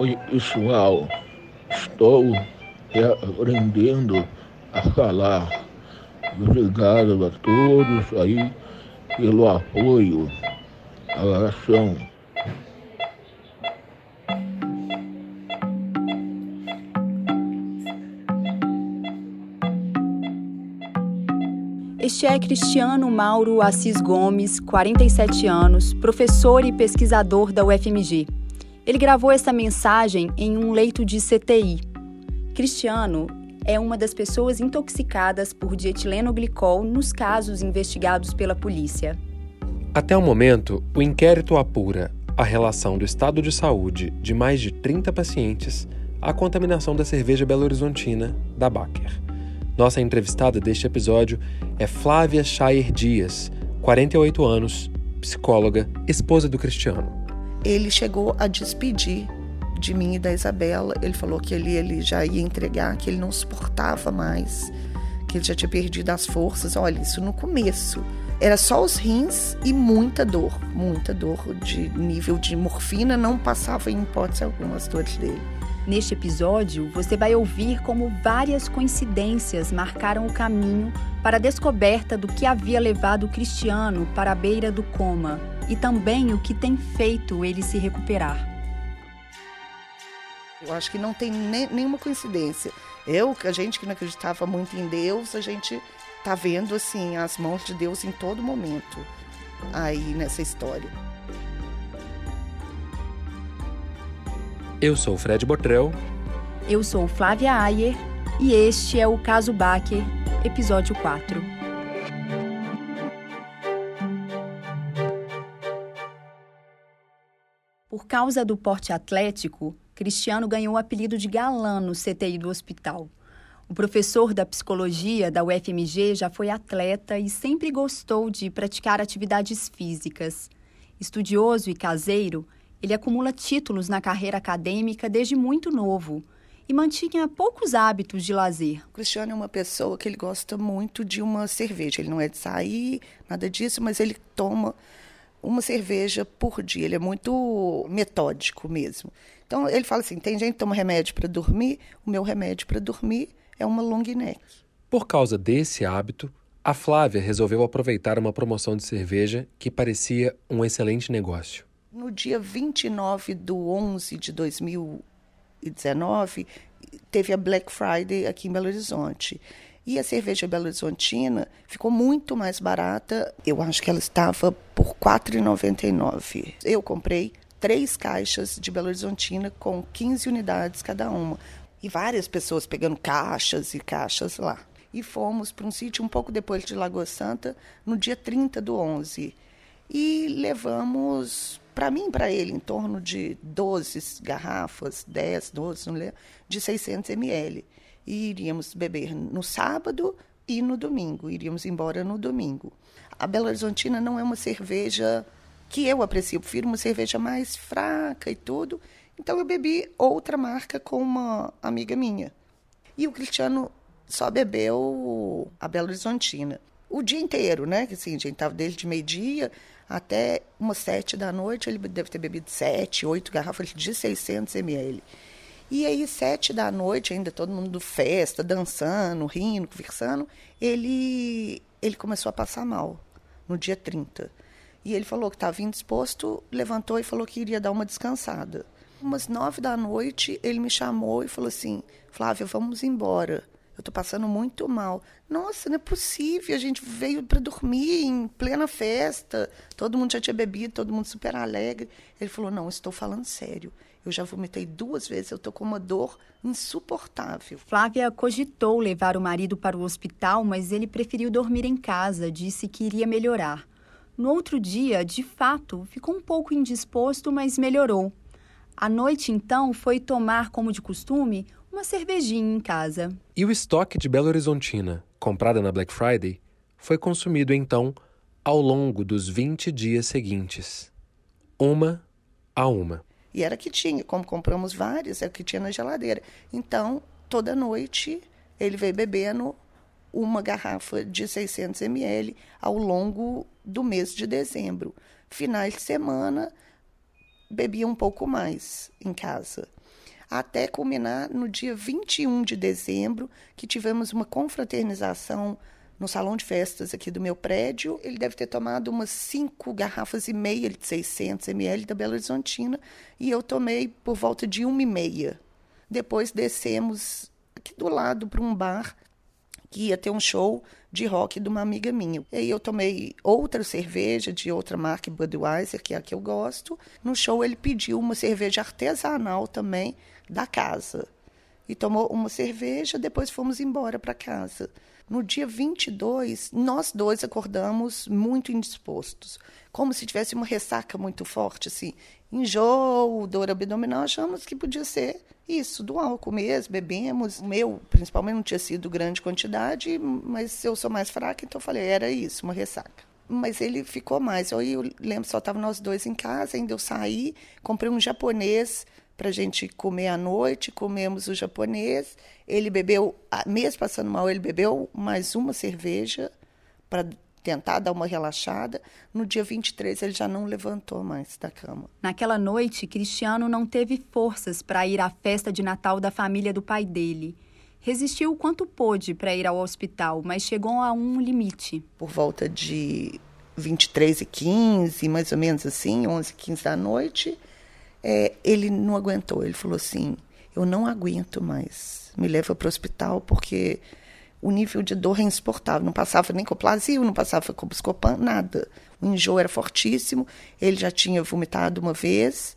Oi, pessoal, estou aprendendo a falar. Obrigado a todos aí pelo apoio. Abração. Este é Cristiano Mauro Assis Gomes, 47 anos, professor e pesquisador da UFMG. Ele gravou essa mensagem em um leito de CTI. Cristiano é uma das pessoas intoxicadas por dietilenoglicol nos casos investigados pela polícia. Até o momento, o inquérito apura a relação do estado de saúde de mais de 30 pacientes à contaminação da cerveja Belo Horizontina da Baker. Nossa entrevistada deste episódio é Flávia Chayer Dias, 48 anos, psicóloga, esposa do Cristiano. Ele chegou a despedir de mim e da Isabela. Ele falou que ele, ele já ia entregar, que ele não suportava mais, que ele já tinha perdido as forças. Olha, isso no começo. Era só os rins e muita dor, muita dor de nível de morfina, não passava em hipótese alguma as dores dele. Neste episódio, você vai ouvir como várias coincidências marcaram o caminho para a descoberta do que havia levado o Cristiano para a beira do coma e também o que tem feito ele se recuperar. Eu acho que não tem nem, nenhuma coincidência. Eu, a gente que não acreditava muito em Deus, a gente tá vendo assim as mãos de Deus em todo momento aí nessa história. Eu sou Fred Botrel. Eu sou Flávia Ayer e este é o Caso Baker, episódio 4. Por causa do porte atlético, Cristiano ganhou o apelido de galã no CTI do hospital. O professor da psicologia da UFMG já foi atleta e sempre gostou de praticar atividades físicas. Estudioso e caseiro, ele acumula títulos na carreira acadêmica desde muito novo e mantinha poucos hábitos de lazer. O Cristiano é uma pessoa que ele gosta muito de uma cerveja. Ele não é de sair, nada disso, mas ele toma uma cerveja por dia. Ele é muito metódico mesmo. Então ele fala assim: tem gente que toma remédio para dormir, o meu remédio para dormir é uma long neck. Por causa desse hábito, a Flávia resolveu aproveitar uma promoção de cerveja que parecia um excelente negócio. No dia 29 de 11 de 2019, teve a Black Friday aqui em Belo Horizonte. E a cerveja Belo Horizontina ficou muito mais barata. Eu acho que ela estava por R$ 4,99. Eu comprei três caixas de Belo Horizontina com 15 unidades cada uma. E várias pessoas pegando caixas e caixas lá. E fomos para um sítio um pouco depois de Lagoa Santa, no dia 30 do 11. E levamos para mim para ele, em torno de 12 garrafas, 10, 12, não lembro, de 600 ml. E iríamos beber no sábado e no domingo. Iríamos embora no domingo. A Belo Horizontina não é uma cerveja que eu aprecio. Eu prefiro uma cerveja mais fraca e tudo. Então eu bebi outra marca com uma amiga minha. E o Cristiano só bebeu a Belo Horizontina. O dia inteiro, né? Assim, a gente estava desde meio-dia até umas sete da noite, ele deve ter bebido sete, oito garrafas de 600 ml. E aí, sete da noite, ainda todo mundo festa, dançando, rindo, conversando, ele, ele começou a passar mal, no dia 30. E ele falou que estava indisposto, levantou e falou que iria dar uma descansada. Umas nove da noite, ele me chamou e falou assim: Flávia, vamos embora. Eu estou passando muito mal. Nossa, não é possível. A gente veio para dormir em plena festa. Todo mundo já tinha bebido, todo mundo super alegre. Ele falou: Não, estou falando sério. Eu já vomitei duas vezes, eu estou com uma dor insuportável. Flávia cogitou levar o marido para o hospital, mas ele preferiu dormir em casa, disse que iria melhorar. No outro dia, de fato, ficou um pouco indisposto, mas melhorou. À noite, então, foi tomar, como de costume, uma cervejinha em casa. E o estoque de Belo Horizontina, comprada na Black Friday, foi consumido então ao longo dos 20 dias seguintes, uma a uma. E era que tinha, como compramos várias, é o que tinha na geladeira. Então, toda noite, ele veio bebendo uma garrafa de 600 ml ao longo do mês de dezembro. Finais de semana, bebia um pouco mais em casa. Até culminar no dia 21 de dezembro, que tivemos uma confraternização no salão de festas aqui do meu prédio. Ele deve ter tomado umas cinco garrafas e meia de 600 ml da Belo Horizontina e eu tomei por volta de uma e meia. Depois descemos aqui do lado para um bar que ia ter um show de rock de uma amiga minha. E aí eu tomei outra cerveja de outra marca, Budweiser, que é a que eu gosto. No show ele pediu uma cerveja artesanal também da casa. E tomou uma cerveja, depois fomos embora para casa. No dia 22, nós dois acordamos muito indispostos, como se tivesse uma ressaca muito forte, assim, enjoo, dor abdominal. Achamos que podia ser isso, do álcool mesmo, bebemos. O meu, principalmente, não tinha sido grande quantidade, mas eu sou mais fraca, então eu falei, era isso, uma ressaca. Mas ele ficou mais. Eu, lembro, só estavam nós dois em casa, ainda eu saí, comprei um japonês para a gente comer à noite, comemos o japonês. Ele bebeu, mesmo passando mal, ele bebeu mais uma cerveja para tentar dar uma relaxada. No dia 23, ele já não levantou mais da cama. Naquela noite, Cristiano não teve forças para ir à festa de Natal da família do pai dele. Resistiu o quanto pôde para ir ao hospital, mas chegou a um limite. Por volta de 23 e 15, mais ou menos assim, 11 e 15 da noite, é, ele não aguentou. Ele falou assim: Eu não aguento mais. Me leva para o hospital porque o nível de dor é insuportável. Não passava nem com plasio, não passava com buscopan, nada. O enjoo era fortíssimo. Ele já tinha vomitado uma vez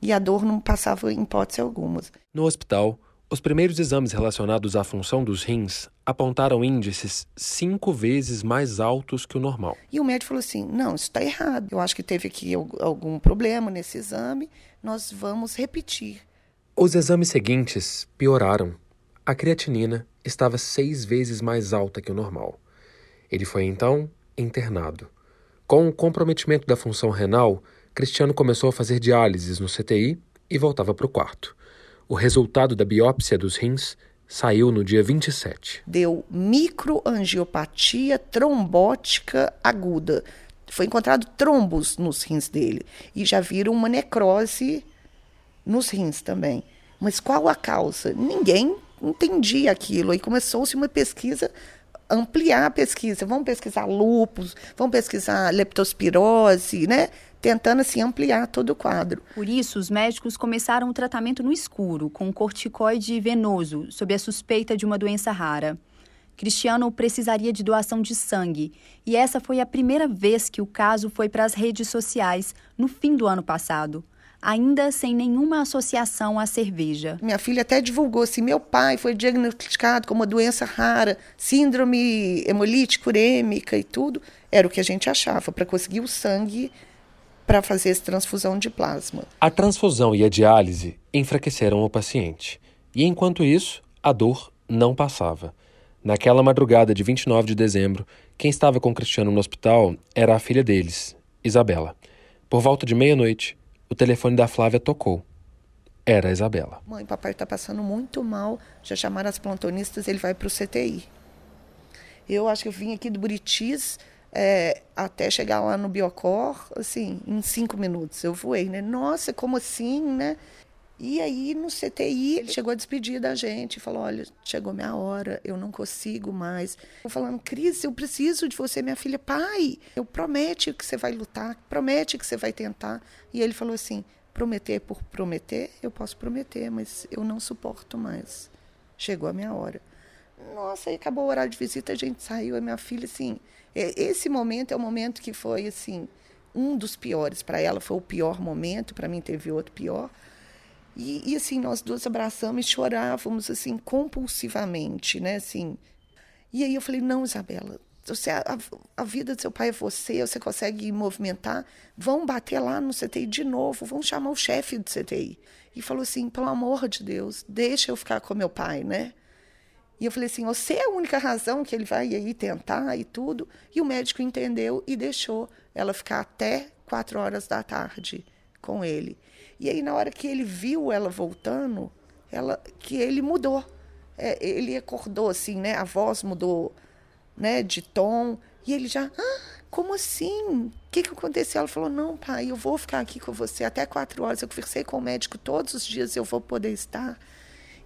e a dor não passava em hipótese alguma. No hospital, os primeiros exames relacionados à função dos rins apontaram índices cinco vezes mais altos que o normal. E o médico falou assim: não, isso está errado. Eu acho que teve aqui algum problema nesse exame, nós vamos repetir. Os exames seguintes pioraram. A creatinina estava seis vezes mais alta que o normal. Ele foi então internado. Com o comprometimento da função renal, Cristiano começou a fazer diálises no CTI e voltava para o quarto. O resultado da biópsia dos rins saiu no dia 27. Deu microangiopatia trombótica aguda. Foi encontrado trombos nos rins dele e já viram uma necrose nos rins também. Mas qual a causa? Ninguém entendia aquilo. E começou-se uma pesquisa ampliar a pesquisa. Vamos pesquisar lúpus, vamos pesquisar leptospirose, né? Tentando assim ampliar todo o quadro. Por isso, os médicos começaram o tratamento no escuro, com corticoide venoso, sob a suspeita de uma doença rara. Cristiano precisaria de doação de sangue, e essa foi a primeira vez que o caso foi para as redes sociais, no fim do ano passado ainda sem nenhuma associação à cerveja. Minha filha até divulgou assim: meu pai foi diagnosticado com uma doença rara, síndrome hemolítica urêmica e tudo. Era o que a gente achava para conseguir o sangue para fazer essa transfusão de plasma. A transfusão e a diálise enfraqueceram o paciente. E enquanto isso, a dor não passava. Naquela madrugada de 29 de dezembro, quem estava com Cristiano no hospital era a filha deles, Isabela. Por volta de meia-noite, o telefone da Flávia tocou. Era a Isabela. Mãe, papai está passando muito mal. Já chamaram as plantonistas, ele vai para o CTI. Eu acho que eu vim aqui do Buritis é, até chegar lá no Biocor, assim, em cinco minutos. Eu voei, né? Nossa, como assim, né? E aí, no CTI, ele chegou a despedir da gente, falou: Olha, chegou minha hora, eu não consigo mais. Eu falando, Cris, eu preciso de você, minha filha. Pai, eu promete que você vai lutar, promete que você vai tentar. E ele falou assim: Prometer por prometer, eu posso prometer, mas eu não suporto mais. Chegou a minha hora. Nossa, aí acabou o horário de visita, a gente saiu, a minha filha, assim. Esse momento é o momento que foi, assim, um dos piores. Para ela foi o pior momento, para mim teve outro pior e, e, assim, nós duas abraçamos e chorávamos, assim, compulsivamente, né, assim. E aí eu falei, não, Isabela, você, a, a, vida do seu pai é você, você consegue movimentar, vão bater lá no CTI de novo, vão chamar o chefe do CTI. E falou assim, pelo amor de Deus, deixa eu ficar com meu pai, né? E eu falei assim, você é a única razão que ele vai aí tentar e tudo. E o médico entendeu e deixou ela ficar até quatro horas da tarde com ele. E aí, na hora que ele viu ela voltando, ela, que ele mudou. É, ele acordou assim, né? A voz mudou, né? De tom. E ele já, ah, como assim? O que, que aconteceu? Ela falou, não, pai, eu vou ficar aqui com você até quatro horas. Eu conversei com o médico todos os dias, eu vou poder estar.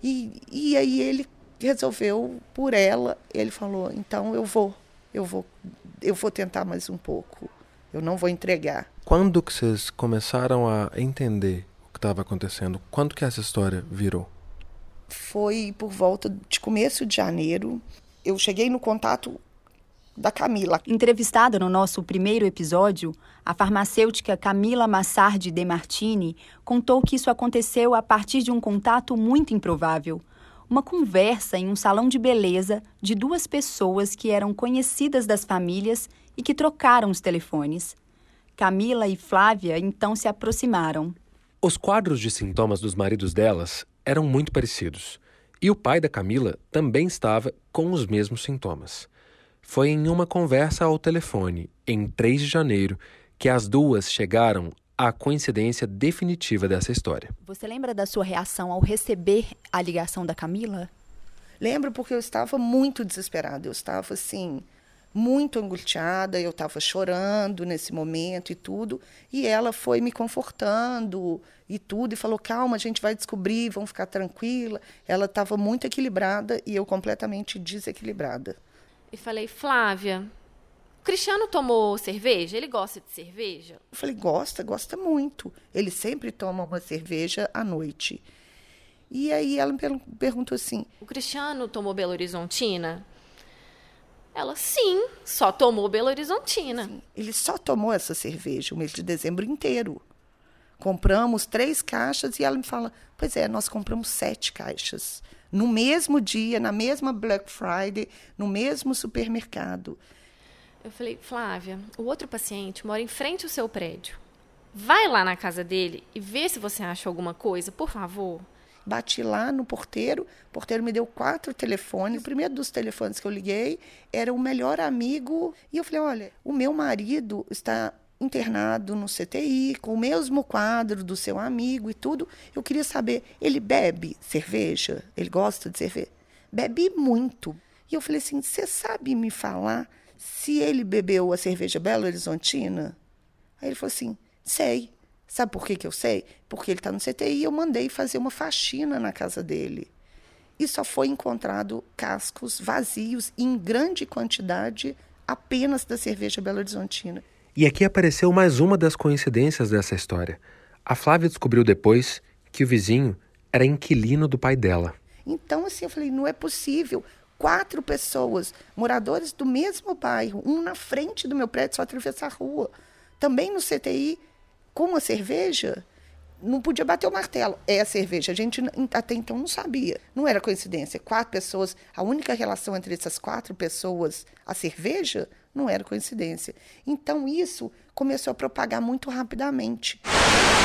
E, e aí ele resolveu por ela, ele falou, então eu vou, eu vou, eu vou tentar mais um pouco. Eu não vou entregar. Quando que vocês começaram a entender o que estava acontecendo? Quando que essa história virou? Foi por volta de começo de janeiro. Eu cheguei no contato da Camila. Entrevistada no nosso primeiro episódio, a farmacêutica Camila Massardi De Martini contou que isso aconteceu a partir de um contato muito improvável. Uma conversa em um salão de beleza de duas pessoas que eram conhecidas das famílias e que trocaram os telefones. Camila e Flávia então se aproximaram. Os quadros de sintomas dos maridos delas eram muito parecidos. E o pai da Camila também estava com os mesmos sintomas. Foi em uma conversa ao telefone, em 3 de janeiro, que as duas chegaram à coincidência definitiva dessa história. Você lembra da sua reação ao receber a ligação da Camila? Lembro porque eu estava muito desesperada. Eu estava assim, muito angustiada, eu estava chorando nesse momento e tudo, e ela foi me confortando e tudo, e falou: calma, a gente vai descobrir, vamos ficar tranquila. Ela estava muito equilibrada e eu completamente desequilibrada. E falei: Flávia, o Cristiano tomou cerveja? Ele gosta de cerveja? Eu falei: gosta, gosta muito. Ele sempre toma uma cerveja à noite. E aí ela me perguntou assim: O Cristiano tomou Belo Horizontina? Ela, sim, só tomou Belo Horizontina. Sim, ele só tomou essa cerveja o mês de dezembro inteiro. Compramos três caixas e ela me fala: Pois é, nós compramos sete caixas. No mesmo dia, na mesma Black Friday, no mesmo supermercado. Eu falei: Flávia, o outro paciente mora em frente ao seu prédio. Vai lá na casa dele e vê se você acha alguma coisa, por favor. Bati lá no porteiro, o porteiro me deu quatro telefones. O primeiro dos telefones que eu liguei era o melhor amigo. E eu falei: olha, o meu marido está internado no CTI, com o mesmo quadro do seu amigo e tudo. Eu queria saber, ele bebe cerveja? Ele gosta de cerveja? Bebe muito. E eu falei assim: você sabe me falar se ele bebeu a cerveja Belo Horizontina? Aí ele falou assim: sei. Sabe por que, que eu sei? Porque ele está no CTI e eu mandei fazer uma faxina na casa dele. E só foi encontrado cascos vazios em grande quantidade apenas da cerveja Belo Horizontina. E aqui apareceu mais uma das coincidências dessa história. A Flávia descobriu depois que o vizinho era inquilino do pai dela. Então, assim, eu falei: não é possível. Quatro pessoas, moradores do mesmo bairro, um na frente do meu prédio, só atravessar a rua. Também no CTI, com a cerveja, não podia bater o martelo. É a cerveja. A gente até então não sabia. Não era coincidência. Quatro pessoas, a única relação entre essas quatro pessoas, a cerveja, não era coincidência. Então isso começou a propagar muito rapidamente.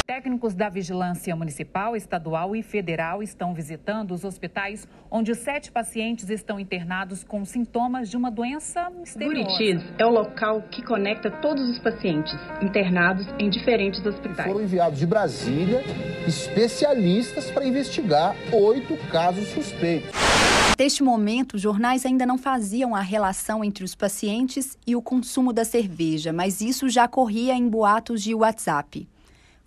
Técnicos da Vigilância Municipal, Estadual e Federal estão visitando os hospitais onde sete pacientes estão internados com sintomas de uma doença misteriosa. Buritis é o local que conecta todos os pacientes internados em diferentes hospitais. Foram enviados de Brasília especialistas para investigar oito casos suspeitos. Neste momento, jornais ainda não faziam a relação entre os pacientes e o consumo da cerveja, mas isso já corria em boatos de WhatsApp.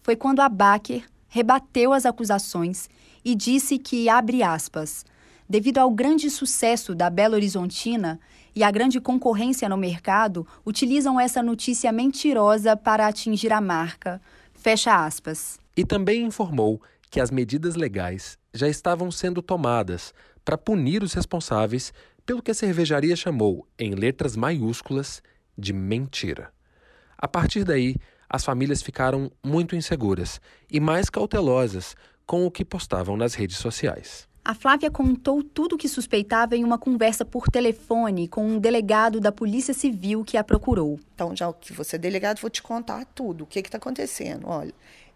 Foi quando a Baker rebateu as acusações e disse que, abre aspas, devido ao grande sucesso da Belo Horizontina e à grande concorrência no mercado, utilizam essa notícia mentirosa para atingir a marca. Fecha aspas. E também informou que as medidas legais já estavam sendo tomadas para punir os responsáveis pelo que a cervejaria chamou, em letras maiúsculas, de mentira. A partir daí, as famílias ficaram muito inseguras e mais cautelosas com o que postavam nas redes sociais. A Flávia contou tudo o que suspeitava em uma conversa por telefone com um delegado da Polícia Civil que a procurou. Então, já que você é delegado, vou te contar tudo. O que está acontecendo? Olha,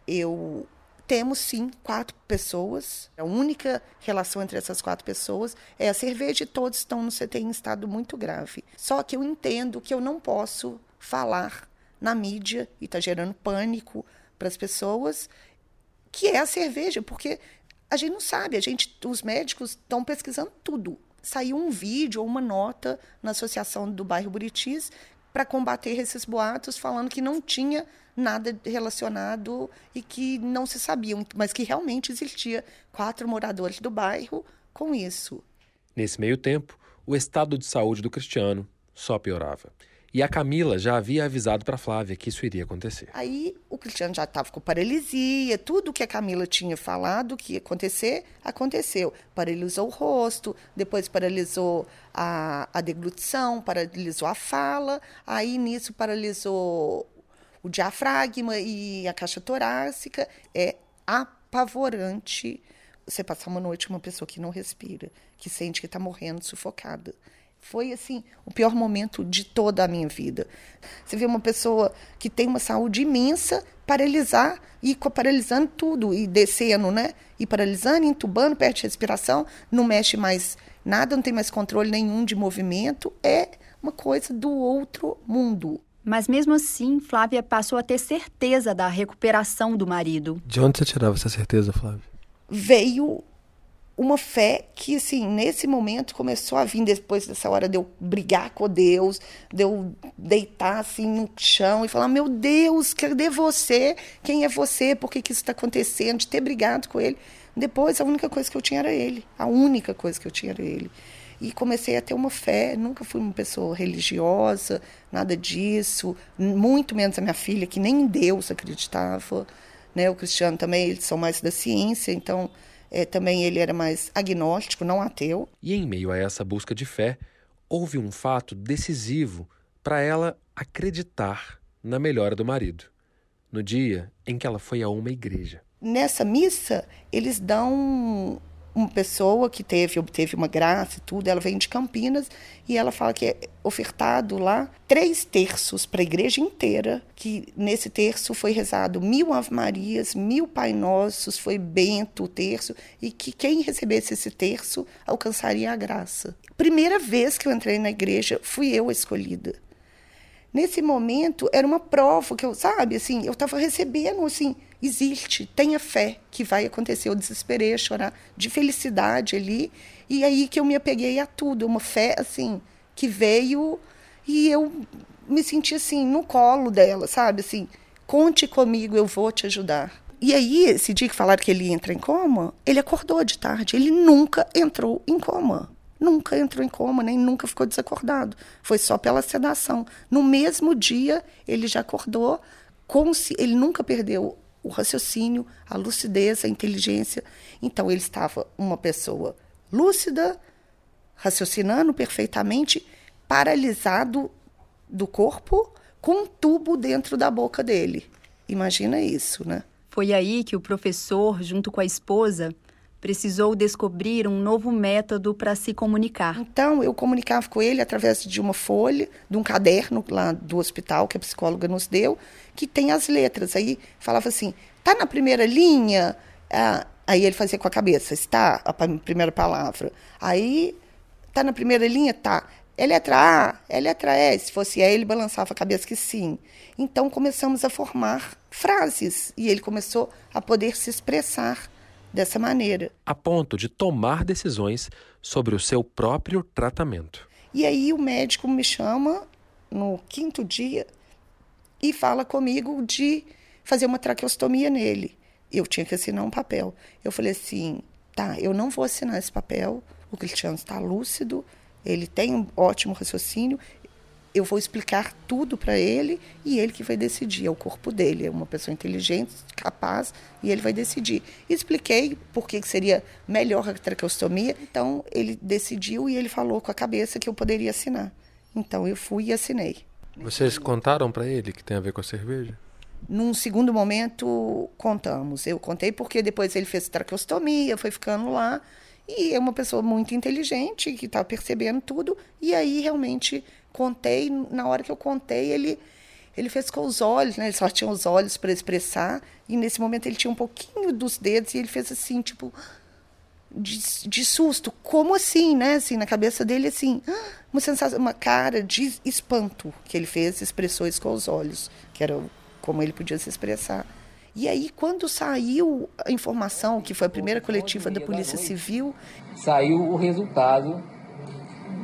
eu temos sim quatro pessoas. A única relação entre essas quatro pessoas é a cerveja e todos estão no CTI em estado muito grave. Só que eu entendo que eu não posso falar na mídia e está gerando pânico para as pessoas que é a cerveja, porque a gente não sabe, a gente, os médicos estão pesquisando tudo. Saiu um vídeo ou uma nota na Associação do Bairro Buritis para combater esses boatos, falando que não tinha nada relacionado e que não se sabiam, mas que realmente existia quatro moradores do bairro com isso. Nesse meio tempo, o estado de saúde do Cristiano só piorava. E a Camila já havia avisado para Flávia que isso iria acontecer. Aí o Cristiano já estava com paralisia, tudo que a Camila tinha falado que ia acontecer, aconteceu. Paralisou o rosto, depois paralisou a, a deglutição, paralisou a fala, aí nisso paralisou o diafragma e a caixa torácica. É apavorante você passar uma noite com uma pessoa que não respira, que sente que está morrendo sufocada. Foi assim o pior momento de toda a minha vida. Você vê uma pessoa que tem uma saúde imensa paralisar e paralisando tudo e descendo, né? E paralisando, entubando, perde respiração, não mexe mais nada, não tem mais controle nenhum de movimento, é uma coisa do outro mundo. Mas mesmo assim, Flávia passou a ter certeza da recuperação do marido. De onde você tirava essa certeza, Flávia? Veio uma fé que, assim, nesse momento começou a vir depois dessa hora de eu brigar com Deus, de eu deitar assim no chão e falar: Meu Deus, cadê você? Quem é você? Por que, que isso está acontecendo? De ter brigado com ele. Depois, a única coisa que eu tinha era ele. A única coisa que eu tinha era ele. E comecei a ter uma fé. Nunca fui uma pessoa religiosa, nada disso. Muito menos a minha filha, que nem em Deus acreditava. Né? O Cristiano também, eles são mais da ciência, então é, também ele era mais agnóstico, não ateu. E em meio a essa busca de fé, houve um fato decisivo para ela acreditar na melhora do marido. No dia em que ela foi a uma igreja. Nessa missa, eles dão uma pessoa que teve, obteve uma graça e tudo, ela vem de Campinas e ela fala que é ofertado lá três terços para a igreja inteira, que nesse terço foi rezado mil Ave Marias, mil Pai Nossos, foi Bento o terço, e que quem recebesse esse terço alcançaria a graça. Primeira vez que eu entrei na igreja, fui eu escolhida. Nesse momento, era uma prova que eu, sabe, assim, eu estava recebendo, assim, existe, tenha fé que vai acontecer. Eu desesperei a chorar de felicidade ali. E aí que eu me apeguei a tudo, uma fé assim que veio e eu me senti assim no colo dela, sabe? Assim, conte comigo, eu vou te ajudar. E aí, esse dia que falaram que ele entra em coma, ele acordou de tarde. Ele nunca entrou em coma. Nunca entrou em coma, nem nunca ficou desacordado. Foi só pela sedação. No mesmo dia, ele já acordou. Ele nunca perdeu o raciocínio, a lucidez, a inteligência. Então, ele estava uma pessoa lúcida, raciocinando perfeitamente, paralisado do corpo, com um tubo dentro da boca dele. Imagina isso, né? Foi aí que o professor, junto com a esposa, precisou descobrir um novo método para se comunicar. Então, eu comunicava com ele através de uma folha, de um caderno lá do hospital que a psicóloga nos deu, que tem as letras. Aí falava assim: tá na primeira linha? Ah, aí ele fazia com a cabeça: está a primeira palavra. Aí tá na primeira linha? Tá. É letra A? É letra E? Se fosse E, ele balançava a cabeça que sim. Então começamos a formar frases e ele começou a poder se expressar dessa maneira. A ponto de tomar decisões sobre o seu próprio tratamento. E aí o médico me chama no quinto dia e fala comigo de fazer uma traqueostomia nele. Eu tinha que assinar um papel. Eu falei assim: tá, eu não vou assinar esse papel. O Cristiano está lúcido, ele tem um ótimo raciocínio, eu vou explicar tudo para ele e ele que vai decidir. É o corpo dele, é uma pessoa inteligente, capaz, e ele vai decidir. Expliquei por que seria melhor a traqueostomia, então ele decidiu e ele falou com a cabeça que eu poderia assinar. Então eu fui e assinei. Vocês contaram para ele que tem a ver com a cerveja? Num segundo momento, contamos. Eu contei porque depois ele fez traqueostomia, foi ficando lá. E é uma pessoa muito inteligente, que está percebendo tudo. E aí, realmente, contei, na hora que eu contei, ele ele fez com os olhos, né? Ele só tinha os olhos para expressar, e nesse momento ele tinha um pouquinho dos dedos e ele fez assim, tipo de, de susto. Como assim, né? Assim, na cabeça dele assim, uma sensação, uma cara de espanto que ele fez, expressou isso com os olhos, que era como ele podia se expressar. E aí, quando saiu a informação, que foi a primeira coletiva da Polícia Civil. Saiu o resultado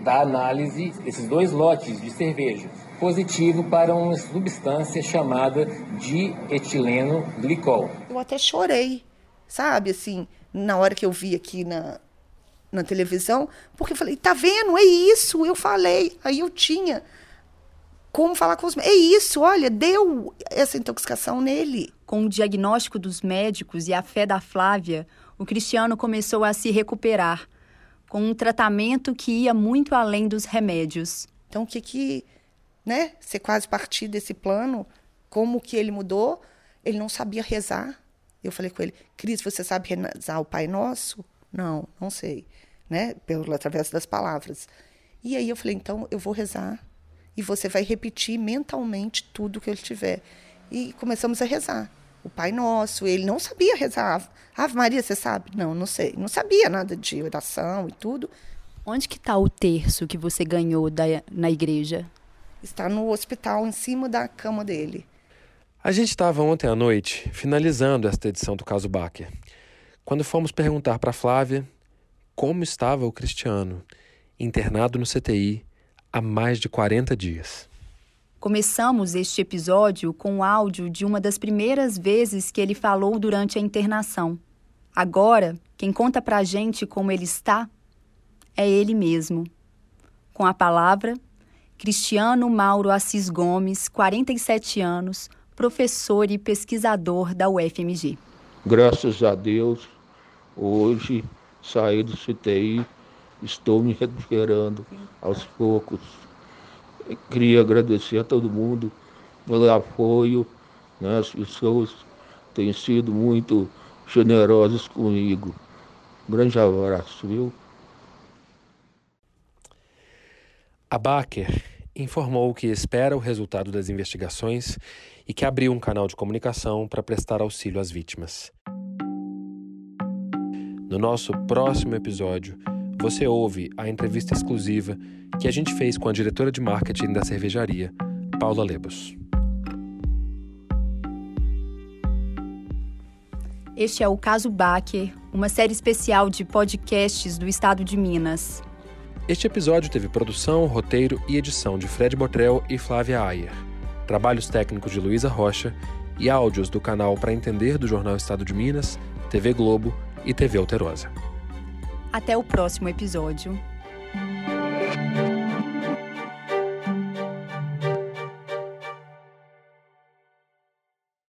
da análise desses dois lotes de cervejas. positivo para uma substância chamada de etileno glicol. Eu até chorei, sabe, assim, na hora que eu vi aqui na, na televisão, porque eu falei, tá vendo? É isso, eu falei. Aí eu tinha como falar com os É isso, olha, deu essa intoxicação nele. Com o diagnóstico dos médicos e a fé da Flávia, o Cristiano começou a se recuperar, com um tratamento que ia muito além dos remédios. Então, o que que, né, ser quase partir desse plano, como que ele mudou? Ele não sabia rezar. Eu falei com ele, Cris, você sabe rezar o Pai Nosso? Não, não sei, né, pelo através das palavras. E aí eu falei, então eu vou rezar e você vai repetir mentalmente tudo que ele tiver. E começamos a rezar. O Pai Nosso, ele não sabia rezar. Ave Maria, você sabe? Não, não sei. Não sabia nada de oração e tudo. Onde que está o terço que você ganhou da, na igreja? Está no hospital, em cima da cama dele. A gente estava ontem à noite finalizando esta edição do caso Baker, quando fomos perguntar para Flávia como estava o Cristiano, internado no CTI há mais de 40 dias. Começamos este episódio com o áudio de uma das primeiras vezes que ele falou durante a internação. Agora, quem conta pra gente como ele está é ele mesmo. Com a palavra, Cristiano Mauro Assis Gomes, 47 anos, professor e pesquisador da UFMG. Graças a Deus, hoje saí do CTI estou me recuperando aos poucos. Queria agradecer a todo mundo pelo apoio, né? as pessoas têm sido muito generosas comigo. Um grande abraço, viu? A Baker informou que espera o resultado das investigações e que abriu um canal de comunicação para prestar auxílio às vítimas. No nosso próximo episódio, você ouve a entrevista exclusiva que a gente fez com a diretora de marketing da cervejaria, Paula Lebos. Este é o Caso Baker, uma série especial de podcasts do estado de Minas. Este episódio teve produção, roteiro e edição de Fred Botrel e Flávia Ayer, trabalhos técnicos de Luísa Rocha e áudios do canal Para Entender do Jornal Estado de Minas, TV Globo e TV Alterosa. Até o próximo episódio.